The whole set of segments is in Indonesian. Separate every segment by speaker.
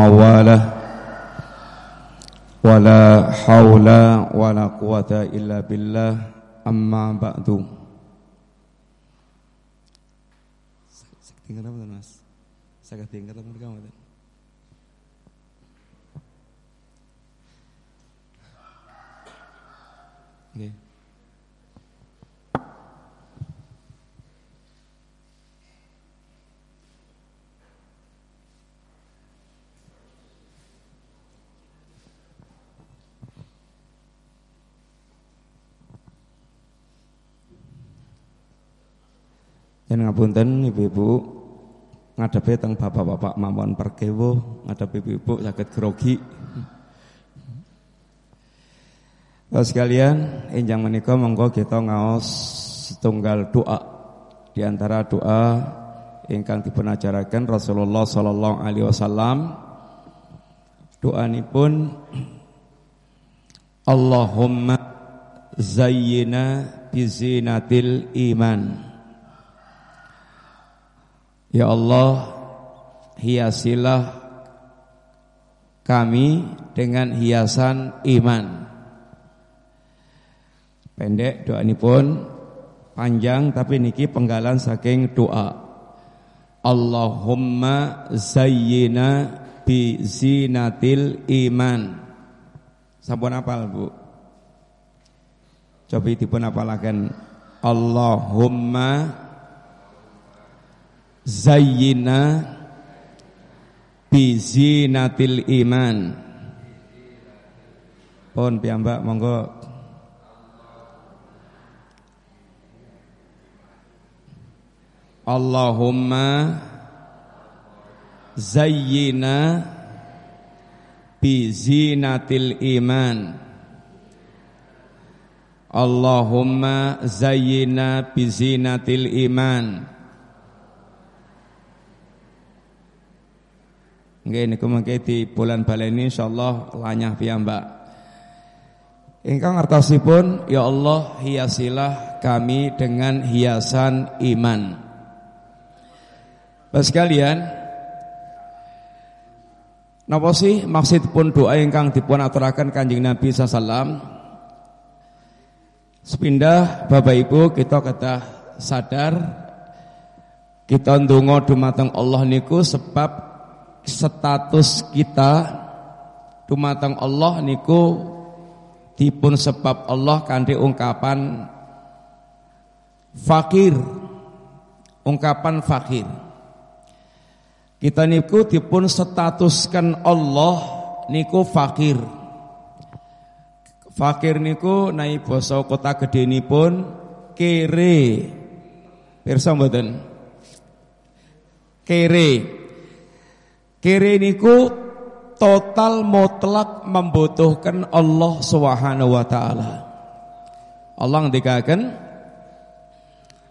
Speaker 1: mawalah wala haula illa billah amma ba'du Tinggal apa Mas? Saya tinggal apa kamu? Okay. Yen ngapunten ibu-ibu ngadepi teng bapak-bapak mawon perkewo, ngadepi ibu-ibu sakit grogi. Bapak sekalian, enjang menika monggo kita ngaos setunggal doa di antara doa ingkang dipun ajaraken Rasulullah sallallahu alaihi wasallam. Doa pun Allahumma zayyina bizinatil iman. Ya Allah hiasilah kami dengan hiasan iman. Pendek doa ini pun panjang tapi niki penggalan saking doa. Allahumma zayyina bi zinatil iman. Sampun apal Bu? Coba dipun apalaken Allahumma zayyina bizinatil iman. Pun piyambak monggo. Allahumma zayyina bizinatil iman. Allahumma zayyina bizinatil iman Nggih niku mengke di bulan baleni insyaallah lanyah piyambak. Ingkang artosipun ya Allah hiasilah kami dengan hiasan iman. Bapak sekalian, napa sih maksudipun doa ingkang dipun aturaken Kanjeng Nabi sallallahu Sepindah Bapak Ibu kita kata sadar kita ndonga dumateng Allah niku sebab status kita dumateng Allah niku dipun sebab Allah kanthi ungkapan fakir. Ungkapan fakir. Kita niku dipun statuskan Allah niku fakir. Fakir niku nai basa kota gede pun kere. Pirsa mboten? Kere Kiri niku total mutlak membutuhkan Allah Subhanahu wa taala. Allah ngendikaken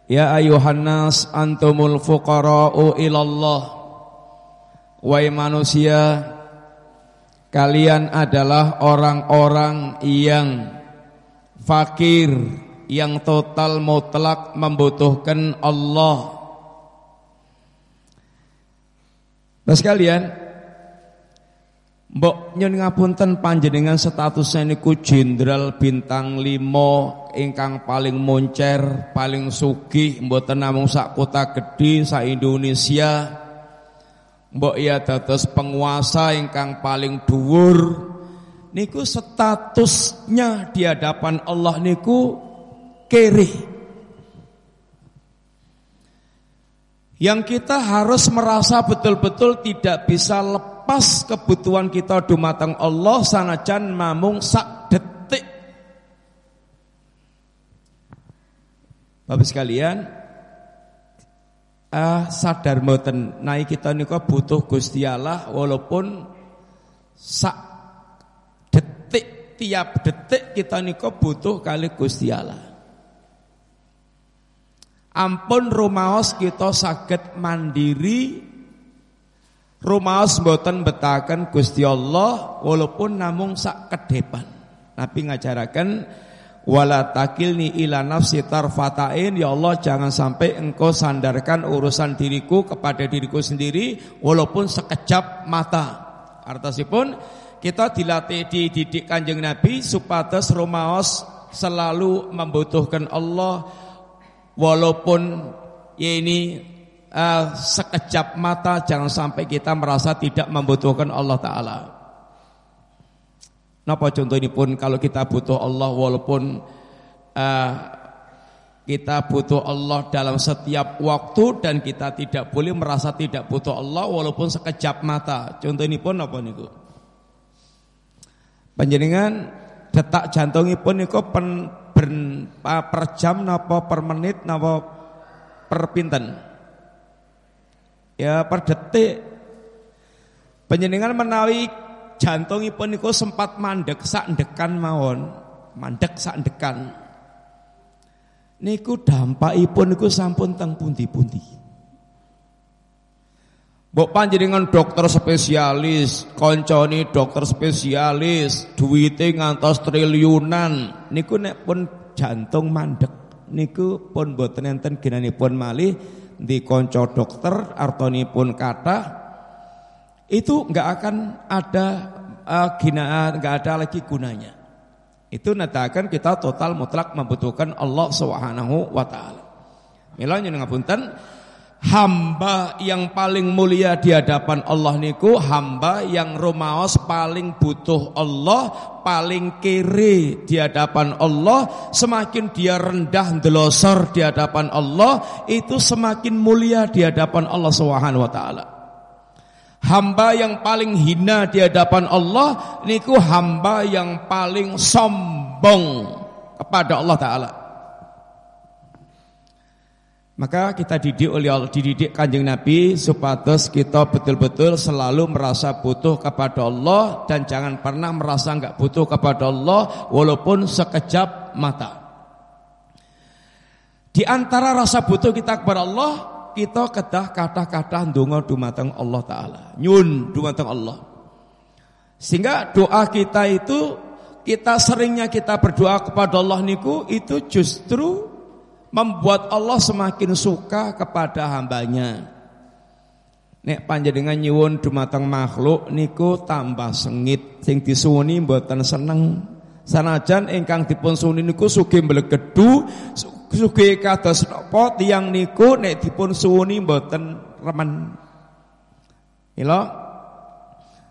Speaker 1: Ya ayuhan nas antumul fuqara'u ilallah Wahai manusia kalian adalah orang-orang yang fakir yang total mutlak membutuhkan Allah Nah sekalian, Mbok nyun ngapunten panjenengan statusnya niku jenderal bintang limo ingkang paling moncer, paling sugih mboten namung sak kota gede sak Indonesia. Mbok ya dados penguasa ingkang paling dhuwur. Niku statusnya di hadapan Allah niku kere. Yang kita harus merasa betul-betul tidak bisa lepas kebutuhan kita dumateng Allah sanajan mamung sak detik. Bapak sekalian, ah sadar mboten naik kita niku butuh Gusti Allah walaupun sak detik tiap detik kita niku butuh kali Gusti Allah. Ampun rumaos kita sakit mandiri Rumaos mboten betaken Gusti Allah walaupun namung sak ke depan. Nabi ngajaraken wala takilni ila nafsi tarfatain ya Allah jangan sampai engkau sandarkan urusan diriku kepada diriku sendiri walaupun sekejap mata. Artasipun kita dilatih dididik Kanjeng Nabi supados rumaos selalu membutuhkan Allah walaupun ya ini uh, sekejap mata jangan sampai kita merasa tidak membutuhkan Allah taala. Napa contoh ini pun kalau kita butuh Allah walaupun uh, kita butuh Allah dalam setiap waktu dan kita tidak boleh merasa tidak butuh Allah walaupun sekejap mata. Contoh ini pun apa niku? Panjenengan detak jantungipun niku pen, pen, per jam napa per menit napa per pinten? Ya per detik. Panjenengan menawi jantungipun niku sempat mandek sak ndekan mawon, mandek sak ndekan. Niku dampakipun niku sampun teng pundi-pundi. Mbok panjenengan dokter spesialis, konconi dokter spesialis, duwite ngantos triliunan, niku nek pun jantung mandek, niku pun boten enten ginanipun malih di konco dokter artonipun kata itu enggak akan ada uh, gina enggak ada lagi gunanya. Itu nadakan kita total mutlak membutuhkan Allah Subhanahu wa taala. Mila ngapunten hamba yang paling mulia di hadapan Allah niku hamba yang romaos paling butuh Allah, paling kiri di hadapan Allah, semakin dia rendah delosor di hadapan Allah, itu semakin mulia di hadapan Allah Subhanahu wa taala. Hamba yang paling hina di hadapan Allah niku hamba yang paling sombong kepada Allah taala. Maka kita didik oleh Allah, dididik kanjeng Nabi supados kita betul-betul selalu merasa butuh kepada Allah dan jangan pernah merasa enggak butuh kepada Allah walaupun sekejap mata. Di antara rasa butuh kita kepada Allah, kita kedah kata-kata ndonga dumateng Allah taala. Nyun dumateng Allah. Sehingga doa kita itu kita seringnya kita berdoa kepada Allah niku itu justru membuat Allah semakin suka kepada hambanya. Nek panjenengan nyuwun dumateng makhluk niku tambah sengit, sing disuwuni mboten seneng. Sanajan ingkang dipun suwuni niku sugih mblegedu, sugih kados napa tiyang niku nek dipun suwuni mboten remen. Mila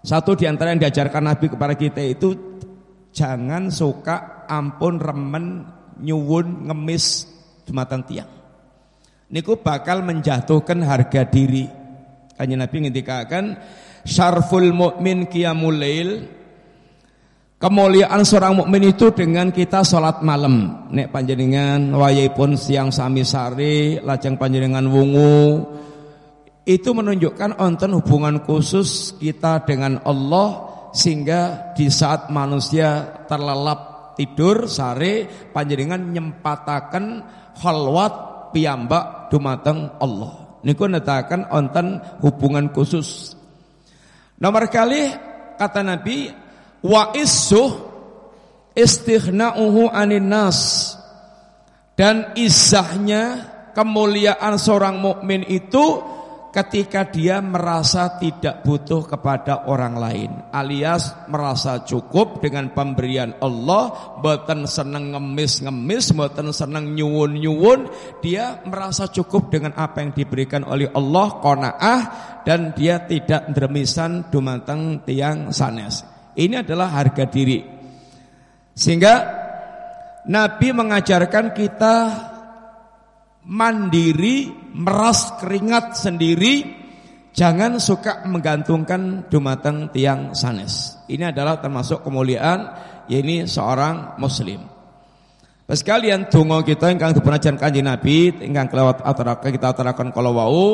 Speaker 1: satu di antara yang diajarkan Nabi kepada kita itu jangan suka ampun remen nyuwun ngemis dumateng tiang. Niku bakal menjatuhkan harga diri. Kanya Nabi ngendikaken syarful mukmin qiyamul lail Kemuliaan seorang mukmin itu dengan kita sholat malam. Nek panjenengan pun siang sami sare, lajeng panjenengan wungu. Itu menunjukkan onten hubungan khusus kita dengan Allah sehingga di saat manusia terlelap tidur sare panjenengan nyempataken khalwat piyambak dumateng Allah. Niku netakan onten hubungan khusus. Nomor kali kata Nabi wa issuh istighna'uhu anin nas dan isahnya kemuliaan seorang mukmin itu ketika dia merasa tidak butuh kepada orang lain alias merasa cukup dengan pemberian Allah boten seneng ngemis-ngemis boten seneng nyuwun-nyuwun dia merasa cukup dengan apa yang diberikan oleh Allah qanaah dan dia tidak dermisan dumateng tiang sanes. Ini adalah harga diri. Sehingga Nabi mengajarkan kita mandiri, meras keringat sendiri, jangan suka menggantungkan dumateng tiang sanes. Ini adalah termasuk kemuliaan ini seorang muslim. Pas tunggu kita ingkang dipunajan kanjeng Nabi ingkang kelewat atarakan kita atarakan kalau wau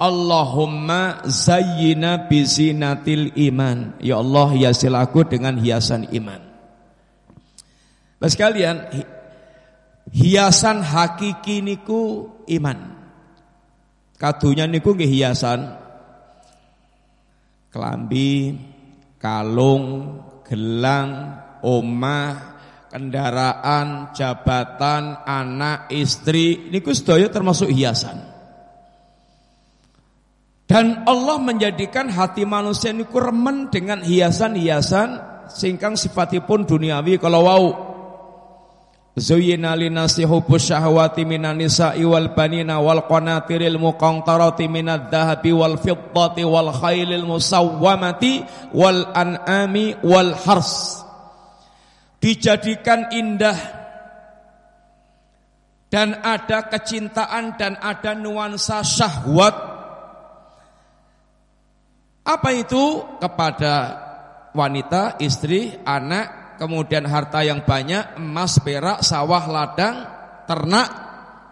Speaker 1: Allahumma zayyina bizinatil iman. Ya Allah hiasilah aku dengan hiasan iman. Pas kalian hiasan hakiki niku iman. Kadunya niku nggih hiasan kelambi, kalung, gelang, omah, kendaraan, jabatan, anak, istri niku sedaya termasuk hiasan. Dan Allah menjadikan hati manusia ini remen dengan hiasan-hiasan singkang sifatipun duniawi kalau wau. Zuyyina linasi hubbus syahwati minan nisa'i wal banina wal qanatiril muqantarati minadh dhahabi wal fiddati wal khailil musawwamati wal an'ami wal hars. Dijadikan indah dan ada kecintaan dan ada nuansa syahwat. Apa itu? Kepada wanita, istri, anak, kemudian harta yang banyak, emas, perak, sawah, ladang, ternak,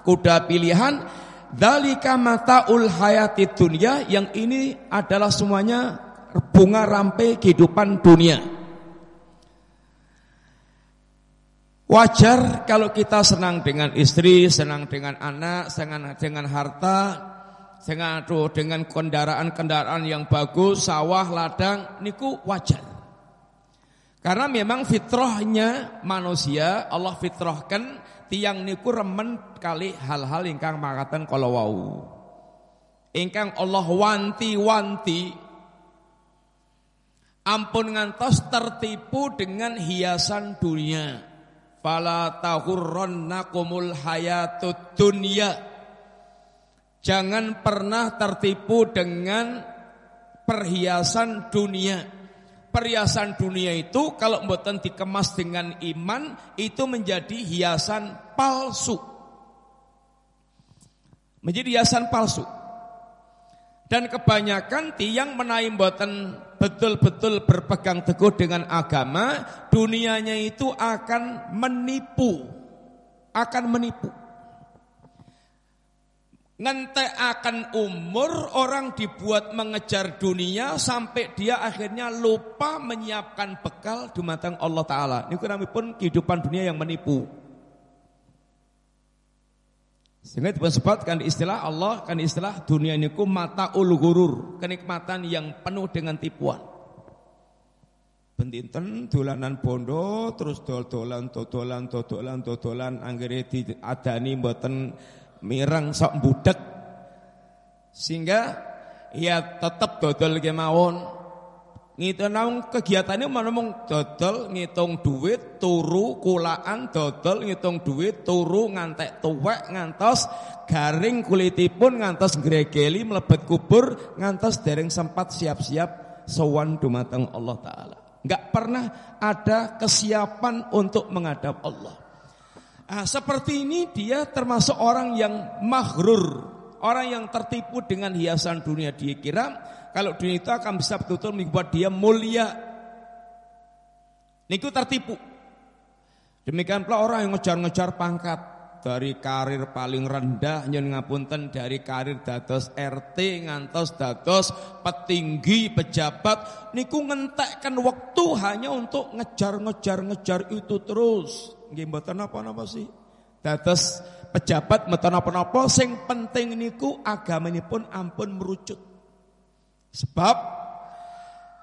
Speaker 1: kuda pilihan, dalika mataul hayati dunia yang ini adalah semuanya bunga rampai kehidupan dunia. Wajar kalau kita senang dengan istri, senang dengan anak, senang dengan harta, senang dengan kendaraan-kendaraan yang bagus, sawah, ladang, niku wajar. Karena memang fitrahnya manusia Allah fitrahkan tiang niku remen kali hal-hal ingkang makaten kalau wau. Ingkang Allah wanti-wanti ampun ngantos tertipu dengan hiasan dunia. Fala tahurrannakumul hayatud dunya. Jangan pernah tertipu dengan perhiasan dunia. Perhiasan dunia itu kalau mboten dikemas dengan iman itu menjadi hiasan palsu. Menjadi hiasan palsu. Dan kebanyakan tiang menaim mboten betul-betul berpegang teguh dengan agama, dunianya itu akan menipu. Akan menipu. Akan umur orang dibuat mengejar dunia sampai dia akhirnya lupa menyiapkan bekal di matang Allah Ta'ala. Ini pun kehidupan dunia yang menipu. Sehingga disebutkan istilah Allah kan istilah dunia ini ku mata ul gurur, kenikmatan yang penuh dengan tipuan. Bendinten dolanan bondo terus dol-dolan dodolan dodolan anggere diadani mboten mirang sok budek. Sehingga ya tetap dodol kemawon Ngitung kegiatannya mana mong dodol ngitung duit turu kulaan dodol ngitung duit turu ngantek tuwek ngantos garing kulitipun ngantos gregeli melebet kubur ngantos dereng sempat siap-siap sowan dumateng Allah taala. Enggak pernah ada kesiapan untuk menghadap Allah. Nah, seperti ini dia termasuk orang yang maghrur, orang yang tertipu dengan hiasan dunia dia kira kalau dunia itu akan bisa betul-betul membuat dia mulia. Niku tertipu. Demikian pula orang yang ngejar-ngejar pangkat dari karir paling rendah nyen ngapunten dari karir dados RT ngantos dados petinggi pejabat niku ngentekkan waktu hanya untuk ngejar-ngejar-ngejar itu terus. Nggih mboten napa-napa sih. Dados pejabat mboten napa-napa sing penting niku pun ampun merucut. Sebab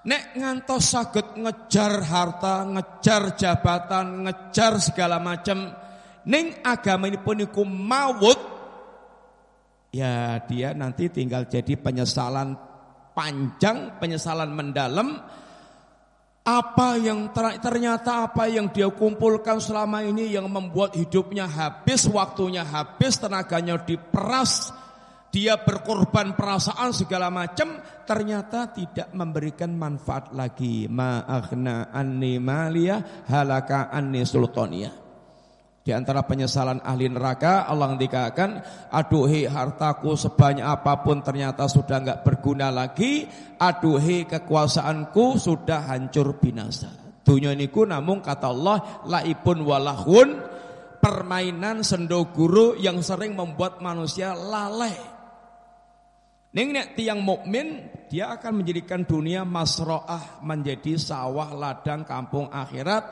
Speaker 1: nek ngantos saged ngejar harta, ngejar jabatan, ngejar segala macam ning agama ini pun iku mawut ya dia nanti tinggal jadi penyesalan panjang, penyesalan mendalam apa yang ternyata apa yang dia kumpulkan selama ini yang membuat hidupnya habis, waktunya habis, tenaganya diperas, dia berkorban perasaan segala macam ternyata tidak memberikan manfaat lagi. Ma'akhna anni maliyah halaka anni sultania di antara penyesalan ahli neraka Allah dikatakan aduhi hartaku sebanyak apa pun ternyata sudah enggak berguna lagi. Aduhi kekuasaanku sudah hancur binasa. Dunia niku namun kata Allah laipun walahun permainan sendo guru yang sering membuat manusia lalai. Ning nek tiang mukmin dia akan menjadikan dunia masroah menjadi sawah ladang kampung akhirat.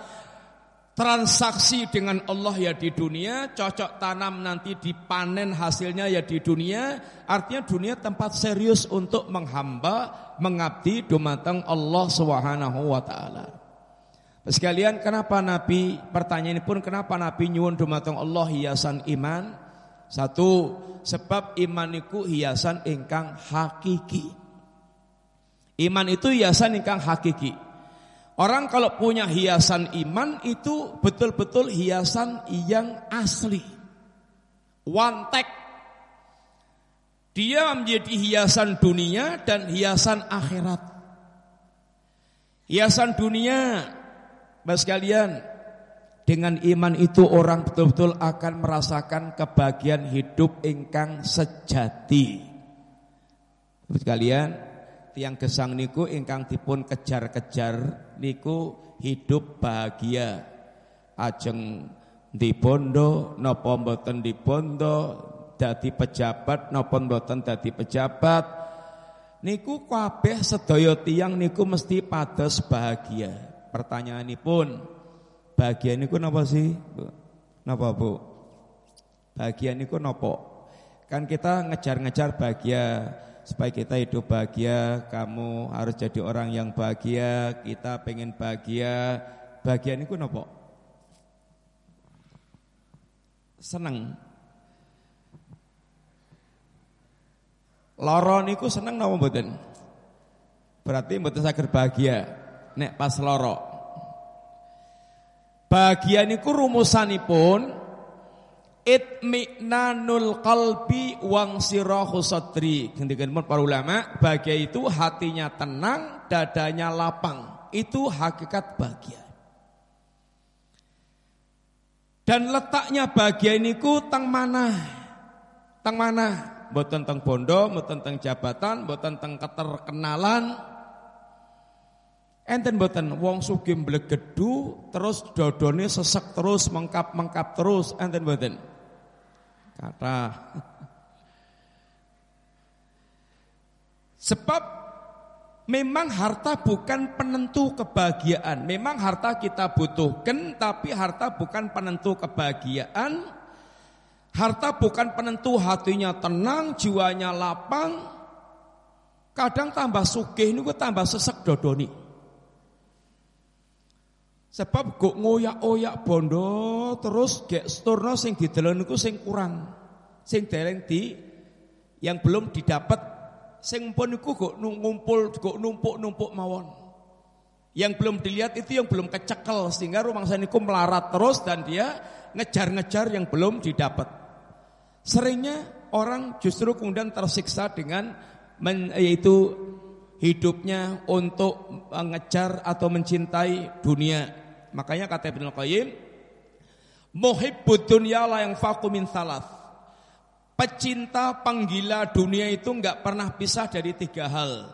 Speaker 1: Transaksi dengan Allah ya di dunia, cocok tanam nanti dipanen hasilnya ya di dunia. Artinya dunia tempat serius untuk menghamba, mengabdi dumateng Allah Subhanahu wa taala. Sekalian kenapa Nabi pertanyaan ini pun kenapa Nabi nyuwun dumateng Allah hiasan iman? Satu, sebab iman iku hiasan ingkang hakiki. Iman itu hiasan ingkang hakiki. Orang kalau punya hiasan iman itu betul-betul hiasan yang asli. One tag. Dia menjadi hiasan dunia dan hiasan akhirat. Hiasan dunia, Mas kalian, dengan iman itu orang betul-betul akan merasakan kebahagiaan hidup ingkang sejati. Sekalian, tiang gesang niku ingkang dipun kejar-kejar niku hidup bahagia. Ajeng di bondo napa mboten di dadi pejabat napa mboten dadi pejabat niku kabeh sedaya tiang niku mesti pados bahagia. Pertanyaanipun, Bahagia niku napa sih? Napa Bu? Bahagia niku napa? Kan kita ngejar-ngejar bahagia supaya kita hidup bahagia, kamu harus jadi orang yang bahagia, kita pengen bahagia. Bahagia niku napa? Seneng. Loro niku seneng napa mboten? Berarti mboten saged bahagia nek pas loro. Bagian niku rumusanipun itminanul qalbi wang sirahu sadri. Ngendikan para ulama, bahagia itu hatinya tenang, dadanya lapang. Itu hakikat bahagia. Dan letaknya bahagia niku tang mana? Tang mana? Mboten teng bondo, mboten teng jabatan, mboten teng keterkenalan, Enten boten wong sugih mblegedu terus dodone sesek terus mengkap-mengkap terus enten boten. Kata Sebab memang harta bukan penentu kebahagiaan. Memang harta kita butuhkan tapi harta bukan penentu kebahagiaan. Harta bukan penentu hatinya tenang, jiwanya lapang. Kadang tambah sugih niku tambah sesek dodoni. Sebab kok ngoyak-oyak bondo terus gek sturno sing didelon niku sing kurang. Sing dereng di yang belum didapat sing pun niku kok ngumpul kok numpuk-numpuk mawon. Yang belum dilihat itu yang belum kecekel sehingga rumah saya niku melarat terus dan dia ngejar-ngejar yang belum didapat. Seringnya orang justru kemudian tersiksa dengan men, yaitu hidupnya untuk mengejar atau mencintai dunia Makanya kata Ibnu Qayyim, muhibbud dunya la yang faku min salas. Pecinta penggila dunia itu enggak pernah pisah dari tiga hal.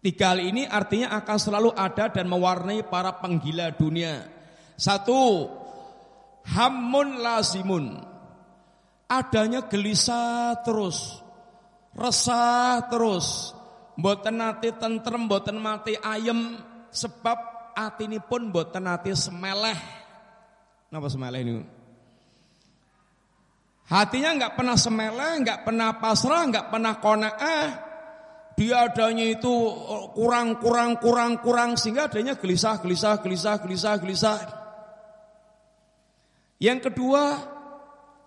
Speaker 1: Tiga hal ini artinya akan selalu ada dan mewarnai para penggila dunia. Satu, hamun lazimun. Adanya gelisah terus, resah terus, mboten nate tentrem, mboten mati ayem sebab pun boten ati semeleh. Napa semeleh ini? Hatinya nggak pernah semeleh, nggak pernah pasrah, nggak pernah konaah. Dia adanya itu kurang, kurang, kurang, kurang sehingga adanya gelisah, gelisah, gelisah, gelisah, gelisah. Yang kedua,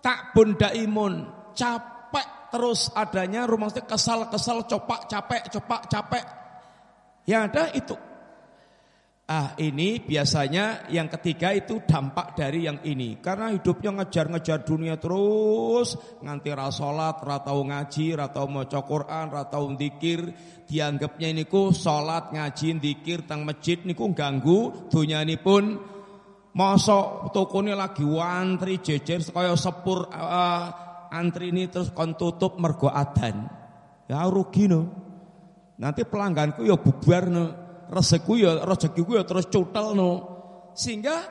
Speaker 1: tak bunda imun, capek terus adanya rumah kesal, kesal, copak, capek, copak, capek. Yang ada itu Ah ini biasanya yang ketiga itu dampak dari yang ini. Karena hidupnya ngejar-ngejar dunia terus Nganti rasolat, ratau ngaji, ratau maca Quran, ratau dikir Dianggapnya ini ku sholat, ngaji, dikir, tang masjid ku ganggu Dunia ini pun Masa toko ini lagi wantri jejer Sekaya sepur uh, antri ini terus kon tutup mergo adan Ya rugi no. Nanti pelangganku ya bubar no rezekiku ya rezekiku ya terus cutel no. Sehingga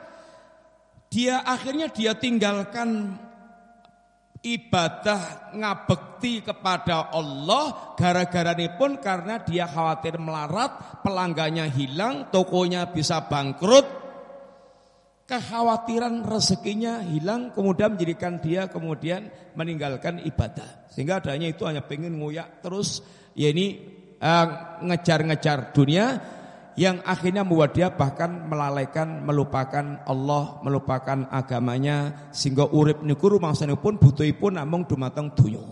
Speaker 1: dia akhirnya dia tinggalkan ibadah ngabekti kepada Allah gara-gara ini pun karena dia khawatir melarat, pelanggannya hilang, tokonya bisa bangkrut. Kekhawatiran rezekinya hilang kemudian menjadikan dia kemudian meninggalkan ibadah. Sehingga adanya itu hanya pengen ngoyak terus ya ini uh, ngejar-ngejar dunia yang akhirnya membuat dia bahkan melalaikan, melupakan Allah, melupakan agamanya sehingga urip niku pun butuhipun namung dumateng dunya.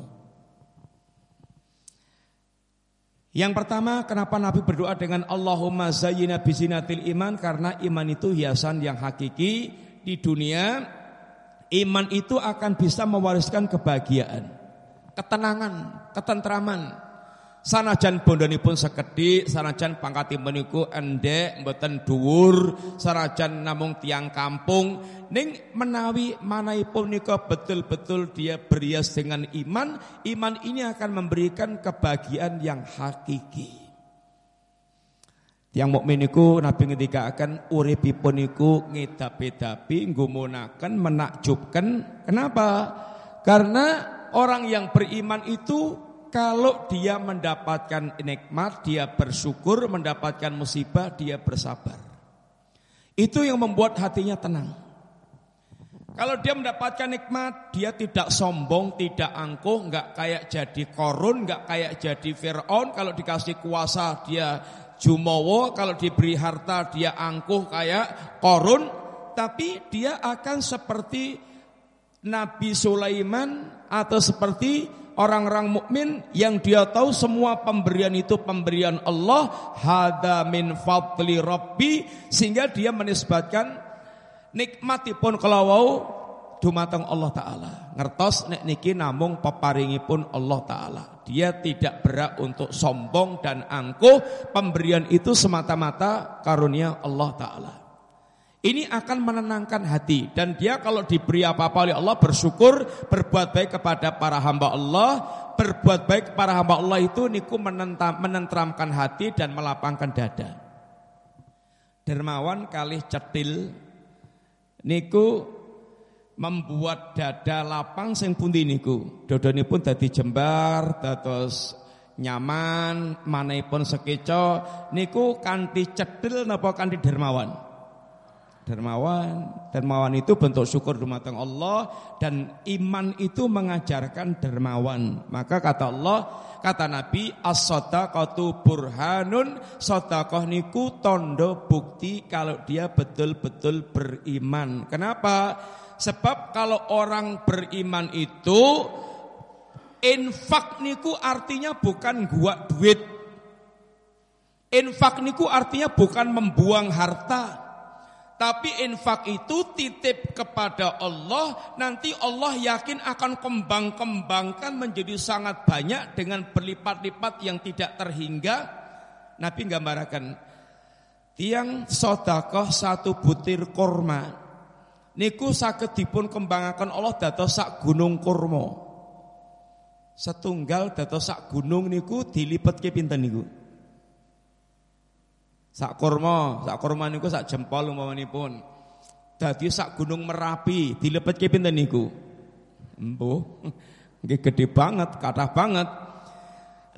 Speaker 1: Yang pertama, kenapa Nabi berdoa dengan Allahumma zayyina bizinatil iman karena iman itu hiasan yang hakiki di dunia. Iman itu akan bisa mewariskan kebahagiaan, ketenangan, ketentraman, Sanajan pun sekedhik, sanajan pangkatipun niku endek, mboten dhuwur, sanajan namung tiang kampung, ning menawi manahipun nika betul-betul dia berias dengan iman, iman ini akan memberikan kebahagiaan yang hakiki. Tiang mukmin niku Nabi ngendika akan uripipun niku ngedapi-dapi, ngumunaken, menakjubkan. Kenapa? Karena orang yang beriman itu kalau dia mendapatkan nikmat, dia bersyukur, mendapatkan musibah, dia bersabar. Itu yang membuat hatinya tenang. Kalau dia mendapatkan nikmat, dia tidak sombong, tidak angkuh, nggak kayak jadi korun, nggak kayak jadi Fir'aun. Kalau dikasih kuasa, dia jumowo. Kalau diberi harta, dia angkuh kayak korun. Tapi dia akan seperti Nabi Sulaiman atau seperti orang-orang mukmin yang dia tahu semua pemberian itu pemberian Allah hada min fadli rabbi sehingga dia menisbatkan nikmatipun kelawau dumateng Allah taala. Ngertos nek niki namung peparingipun Allah taala. Dia tidak berak untuk sombong dan angkuh. Pemberian itu semata-mata karunia Allah taala ini akan menenangkan hati dan dia kalau diberi apa-apa oleh Allah bersyukur, berbuat baik kepada para hamba Allah, berbuat baik kepada hamba Allah itu niku menentam, menentramkan hati dan melapangkan dada. Dermawan kali cetil niku membuat dada lapang sing pundi niku. pun dadi jembar, dados nyaman, mana pun sekeco niku kanthi cetil napa kanthi dermawan? Dermawan. Dermawan itu bentuk syukur dumateng Allah dan iman itu mengajarkan dermawan. Maka kata Allah, kata Nabi, as-sadaqatu burhanun, sedekah niku tondo bukti kalau dia betul-betul beriman. Kenapa? Sebab kalau orang beriman itu infak niku artinya bukan gua duit. Infak niku artinya bukan membuang harta. Tapi infak itu titip kepada Allah, nanti Allah yakin akan kembang-kembangkan menjadi sangat banyak dengan berlipat-lipat yang tidak terhingga. Nabi gambarkan tiang sodakoh satu butir korma. Niku sakit dipun kembangkan Allah dados sak gunung kurma. Setunggal dados sak gunung niku dilipat ke pinten niku? Sak kurma, sak kurma niku sak jempol umpamanipun. Dadi sak gunung Merapi dilepetke pinten niku? Empuh. Nggih gede banget, kathah banget.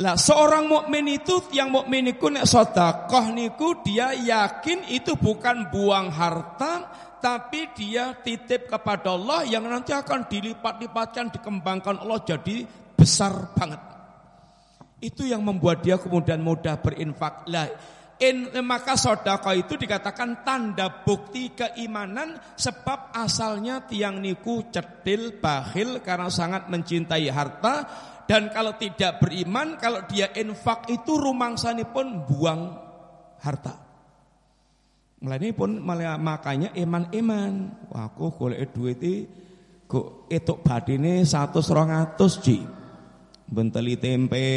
Speaker 1: Lah seorang mukmin itu yang mukmin niku nek sedekah niku dia yakin itu bukan buang harta tapi dia titip kepada Allah yang nanti akan dilipat-lipatkan dikembangkan Allah jadi besar banget. Itu yang membuat dia kemudian mudah berinfak. Lah In, maka sodako itu dikatakan tanda bukti keimanan sebab asalnya tiang niku cedil, bakhil karena sangat mencintai harta dan kalau tidak beriman kalau dia infak itu rumangsani pun buang harta. Mulai pun makanya iman-iman. Wah, aku golek duit kok etuk badine 100 200 ji. Benteli tempe,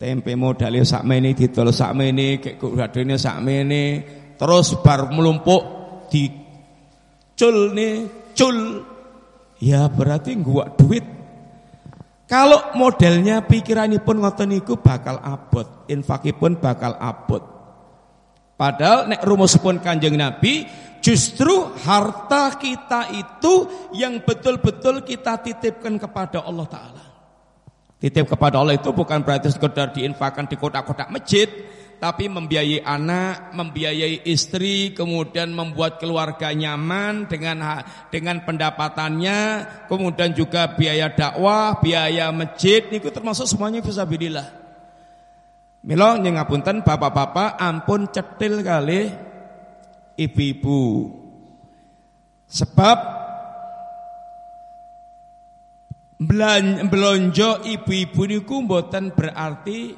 Speaker 1: tempe modalnya sakmene didol sakmene kek gadene sakmene. Terus bar melumpuk di cul. Nih cul ya berarti gua duit. Kalau modelnya pikiranipun ngoten niku bakal abot infakipun bakal abot. Padahal nek rumusipun Kanjeng Nabi justru harta kita itu yang betul-betul kita titipkan kepada Allah taala Titip kepada Allah itu bukan berarti sekedar diinfakkan di kotak-kotak masjid, tapi membiayai anak, membiayai istri, kemudian membuat keluarga nyaman dengan dengan pendapatannya, kemudian juga biaya dakwah, biaya masjid, itu termasuk semuanya fisabilillah. Milo nyengapunten bapak-bapak ampun cetil kali ibu-ibu. Sebab belanja ibu-ibu niku mboten berarti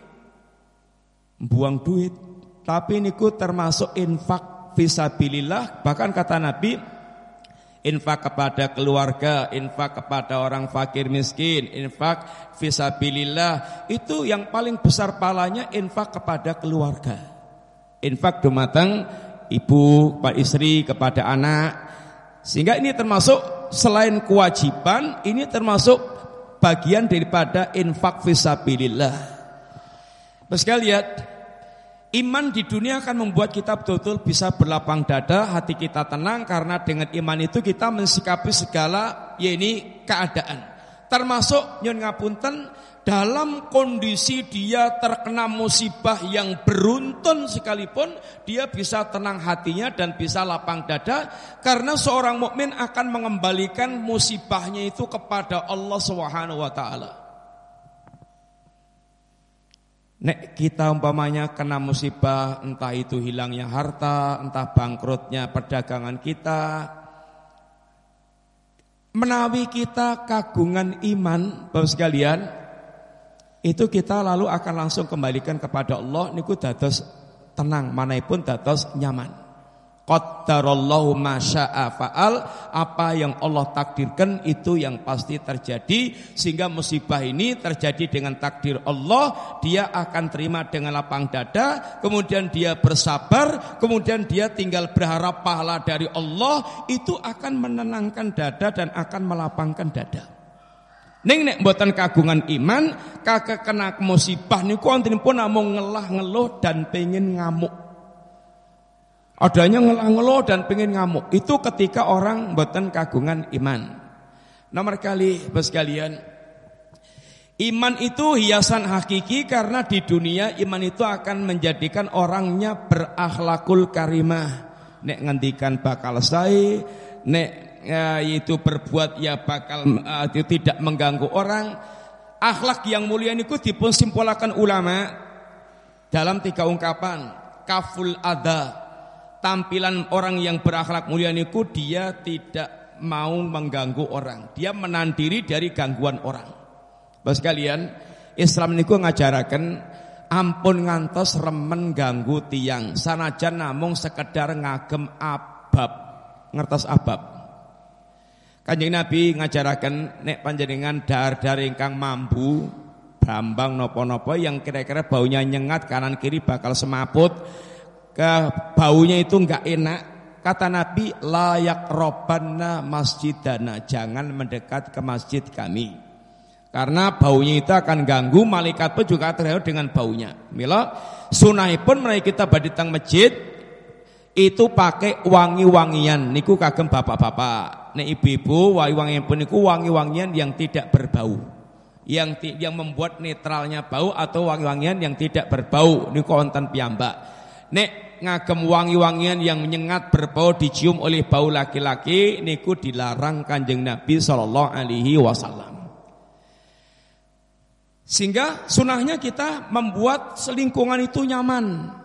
Speaker 1: buang duit, tapi niku termasuk infak fisabilillah. Bahkan kata Nabi, infak kepada keluarga, infak kepada orang fakir miskin, infak fisabilillah. Itu yang paling besar palanya infak kepada keluarga. Infak dumateng ibu, pak istri kepada anak. Sehingga ini termasuk selain kewajiban, ini termasuk bagian daripada infak fisabilillah. Terus lihat Iman di dunia akan membuat kita betul-betul bisa berlapang dada, hati kita tenang karena dengan iman itu kita mensikapi segala ya ini keadaan. Termasuk nyon ngapunten dalam kondisi dia terkena musibah yang beruntun sekalipun dia bisa tenang hatinya dan bisa lapang dada karena seorang mukmin akan mengembalikan musibahnya itu kepada Allah Subhanahu wa taala. Nek kita umpamanya kena musibah entah itu hilangnya harta, entah bangkrutnya perdagangan kita, menawi kita kagungan iman, Bapak sekalian, itu kita lalu akan langsung kembalikan kepada Allah niku dados tenang, manaipun dados nyaman. Qaddarallahu masya'a fa'al Apa yang Allah takdirkan itu yang pasti terjadi Sehingga musibah ini terjadi dengan takdir Allah Dia akan terima dengan lapang dada Kemudian dia bersabar Kemudian dia tinggal berharap pahala dari Allah Itu akan menenangkan dada dan akan melapangkan dada Ning nek mboten kagungan iman, kagak kena musibah niku wonten pun namung ngelah ngeluh dan pengen ngamuk. Adanya ngelah-ngeluh dan pengen ngamuk. Itu ketika orang boten kagungan iman. Nomor kali, bos kalian, iman itu hiasan hakiki karena di dunia iman itu akan menjadikan orangnya berakhlakul karimah. Nek ngendikan bakal say, nek ya, itu berbuat ya bakal uh, tidak mengganggu orang. Akhlak yang mulia itu dipun simpulakan ulama dalam tiga ungkapan. Kaful ada tampilan orang yang berakhlak mulia niku dia tidak mau mengganggu orang. Dia menandiri dari gangguan orang. Bapak sekalian, Islam niku ngajaraken ampun ngantos remen ganggu tiang. Sanajan namung sekedar ngagem abab. Ngertos abab. Kanjeng Nabi ngajaraken nek panjenengan dar-dar ingkang mampu Bambang nopo-nopo yang kira-kira baunya nyengat kanan kiri bakal semaput ke baunya itu enggak enak. Kata Nabi, layak robanna masjidana, jangan mendekat ke masjid kami. Karena baunya itu akan ganggu, malaikat pun juga terharu dengan baunya. Mila, sunah pun menaik kita baditang masjid, itu pakai wangi-wangian. Niku kagem bapak-bapak. Nek ibu-ibu, wangi-wangian niku wangi-wangian yang tidak berbau. Yang yang membuat netralnya bau atau wangi-wangian yang tidak berbau. Niku wonten piyambak. Nek ngagem wangi-wangian yang menyengat berbau dicium oleh bau laki-laki niku dilarang Kanjeng Nabi sallallahu alaihi wasallam. Sehingga sunahnya kita membuat selingkungan itu nyaman.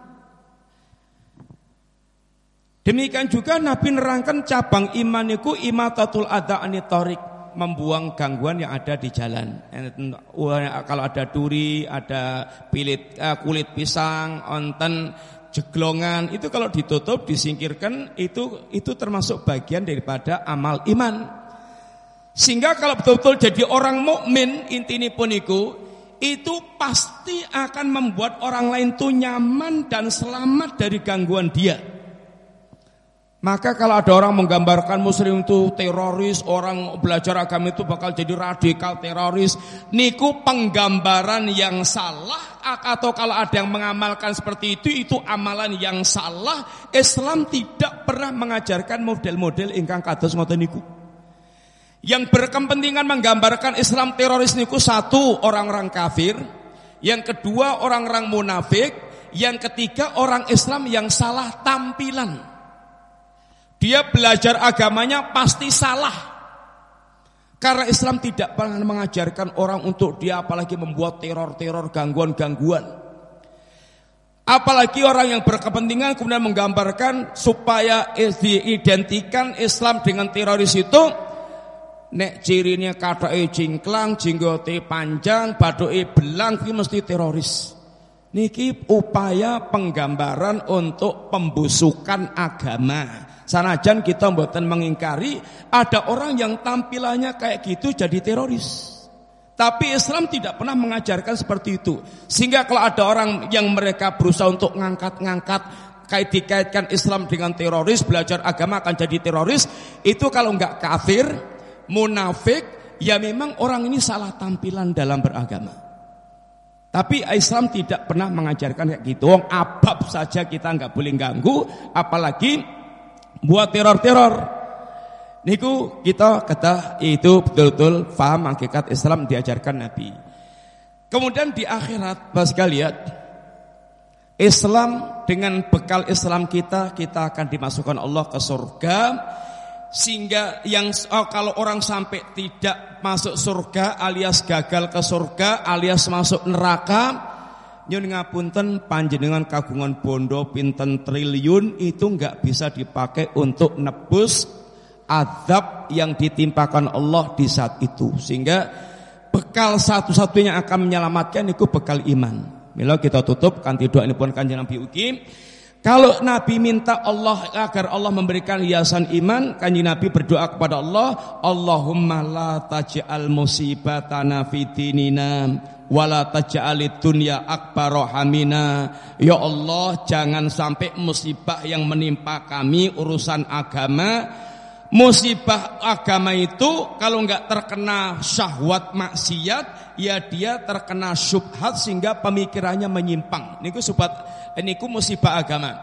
Speaker 1: Demikian juga Nabi nerangkan cabang iman itu imatatul ada anitorik membuang gangguan yang ada di jalan. Kalau ada duri, ada pilit, eh, kulit pisang, onten, jeglongan itu kalau ditutup disingkirkan itu itu termasuk bagian daripada amal iman. Sehingga kalau betul-betul jadi orang mukmin intini pun itu itu pasti akan membuat orang lain tuh nyaman dan selamat dari gangguan dia. Maka kalau ada orang menggambarkan muslim itu teroris, orang belajar agama itu bakal jadi radikal teroris, niku penggambaran yang salah atau kalau ada yang mengamalkan seperti itu itu amalan yang salah. Islam tidak pernah mengajarkan model-model ingkang kados ngoten niku. Yang berkepentingan menggambarkan Islam teroris niku satu orang-orang kafir, yang kedua orang-orang munafik, yang ketiga orang Islam yang salah tampilan. Dia belajar agamanya pasti salah. Karena Islam tidak pernah mengajarkan orang untuk dia apalagi membuat teror-teror gangguan-gangguan. Apalagi orang yang berkepentingan kemudian menggambarkan supaya diidentikan Islam dengan teroris itu nek cirinya e cingklang, jinggote panjang, e belang kuwi mesti teroris. Niki upaya penggambaran untuk pembusukan agama. Sanajan kita mboten mengingkari ada orang yang tampilannya kayak gitu jadi teroris. Tapi Islam tidak pernah mengajarkan seperti itu. Sehingga kalau ada orang yang mereka berusaha untuk ngangkat-ngangkat kait dikaitkan Islam dengan teroris, belajar agama akan jadi teroris, itu kalau nggak kafir, munafik, ya memang orang ini salah tampilan dalam beragama. Tapi Islam tidak pernah mengajarkan kayak gitu. Wong abab saja kita nggak boleh ganggu, apalagi buat teror-teror. Niku kita kata itu betul-betul faham hakikat Islam diajarkan Nabi. Kemudian di akhirat, pas lihat Islam dengan bekal Islam kita kita akan dimasukkan Allah ke surga sehingga yang oh, kalau orang sampai tidak masuk surga alias gagal ke surga alias masuk neraka nyun ngapunten panjenengan kagungan bondo pinten triliun itu nggak bisa dipakai untuk nebus azab yang ditimpakan Allah di saat itu sehingga bekal satu-satunya akan menyelamatkan itu bekal iman. Mila kita tutup kanti doa ini pun kanjeng Nabi uki. Kalau Nabi minta Allah agar Allah memberikan hiasan iman, kanjeng Nabi berdoa kepada Allah, Allahumma la taj'al musibatana fi dinina wala taj'alid dunya akbar hamina. Ya Allah, jangan sampai musibah yang menimpa kami urusan agama Musibah agama itu kalau nggak terkena syahwat maksiat, ya dia terkena syubhat sehingga pemikirannya menyimpang. Niku subhat, niku musibah agama.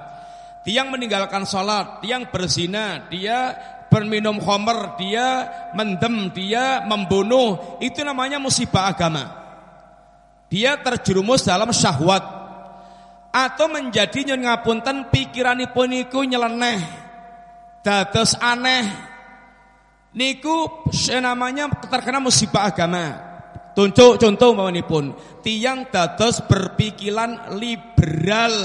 Speaker 1: Tiang meninggalkan sholat, tiang berzina, dia berminum khamr, dia mendem, dia membunuh, itu namanya musibah agama. Dia terjerumus dalam syahwat atau menjadi nyon ngapunten pikiranipun niku nyeleneh dados aneh niku namanya terkena musibah agama. Tunjuk contoh pun tiang dados berpikiran liberal.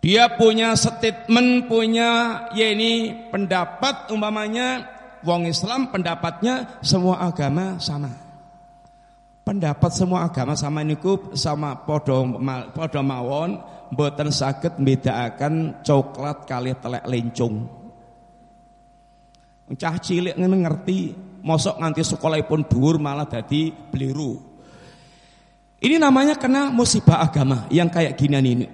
Speaker 1: Dia punya statement, punya ya ini pendapat umpamanya wong Islam pendapatnya semua agama sama. Pendapat semua agama sama niku sama podo podo mawon mboten saged mbedakaken coklat kali telek lencung. Cah cilik ngerti, mosok nganti sekolahipun dhuwur malah dadi beliru. Ini namanya kena musibah agama yang kayak gini ini.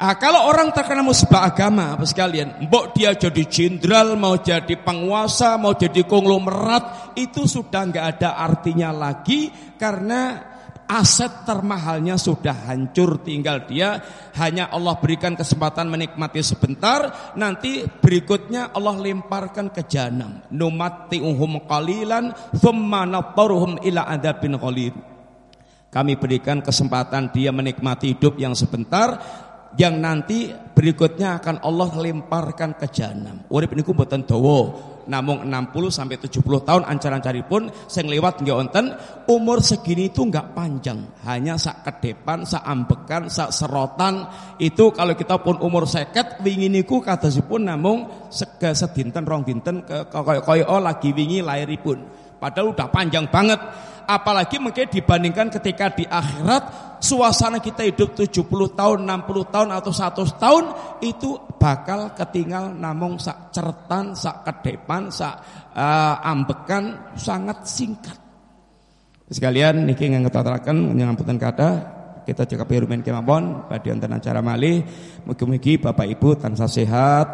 Speaker 1: Ah, kalau orang terkena musibah agama, apa sekalian, mbok dia jadi jenderal, mau jadi penguasa, mau jadi konglomerat, itu sudah nggak ada artinya lagi karena aset termahalnya sudah hancur. Tinggal dia hanya Allah berikan kesempatan menikmati sebentar nanti berikutnya Allah lemparkan ke jahanam. Numati'uhum qalilan thumma nattaruhum ila adabin qalil kami berikan kesempatan dia menikmati hidup yang sebentar yang nanti berikutnya akan Allah lemparkan ke jahanam. Urip niku mboten dawa. Namung 60 sampai 70 tahun ancar-ancaripun sing lewat nggih wonten umur segini itu nggak panjang. Hanya sak ke depan sak ambekan sak serotan itu kalau kita pun umur seket wingi niku kadosipun namung sega sedinten rong dinten kaya kaya oh lagi wingi lairipun. Padahal udah panjang banget apalagi mungkin dibandingkan ketika di akhirat suasana kita hidup 70 tahun, 60 tahun atau 100 tahun itu bakal ketinggal namung sak ceretan, sak ke depan, sak uh, ambekan sangat singkat. Sekalian niki ngaturaken nyamputan kata kita cekap rumen kemawon pada antara acara malih mugi-mugi Bapak Ibu tansah sehat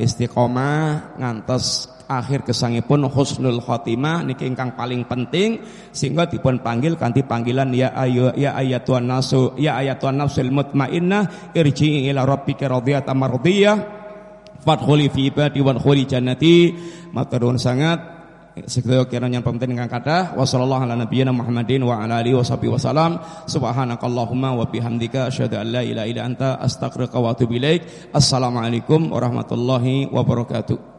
Speaker 1: istiqomah ngantos akhir kesangipun husnul khotimah niki ingkang paling penting sehingga dipun panggil kanthi panggilan ya ayu ya ayatuan nasu ya ayatuan nafsul mutmainnah irji'i ila rabbika radhiyatan mardiyah fadkhuli fi ibadi wadkhuli jannati. Maturun sangat. Sekedar kiranya penting dengan kata wa sallallahu ala nabiyyina Muhammadin wa ala alihi washabihi wasallam subhanakallahumma wa bihamdika asyhadu an la ilaha illa anta astaghfiruka wa atubu ilaik. Assalamualaikum warahmatullahi wabarakatuh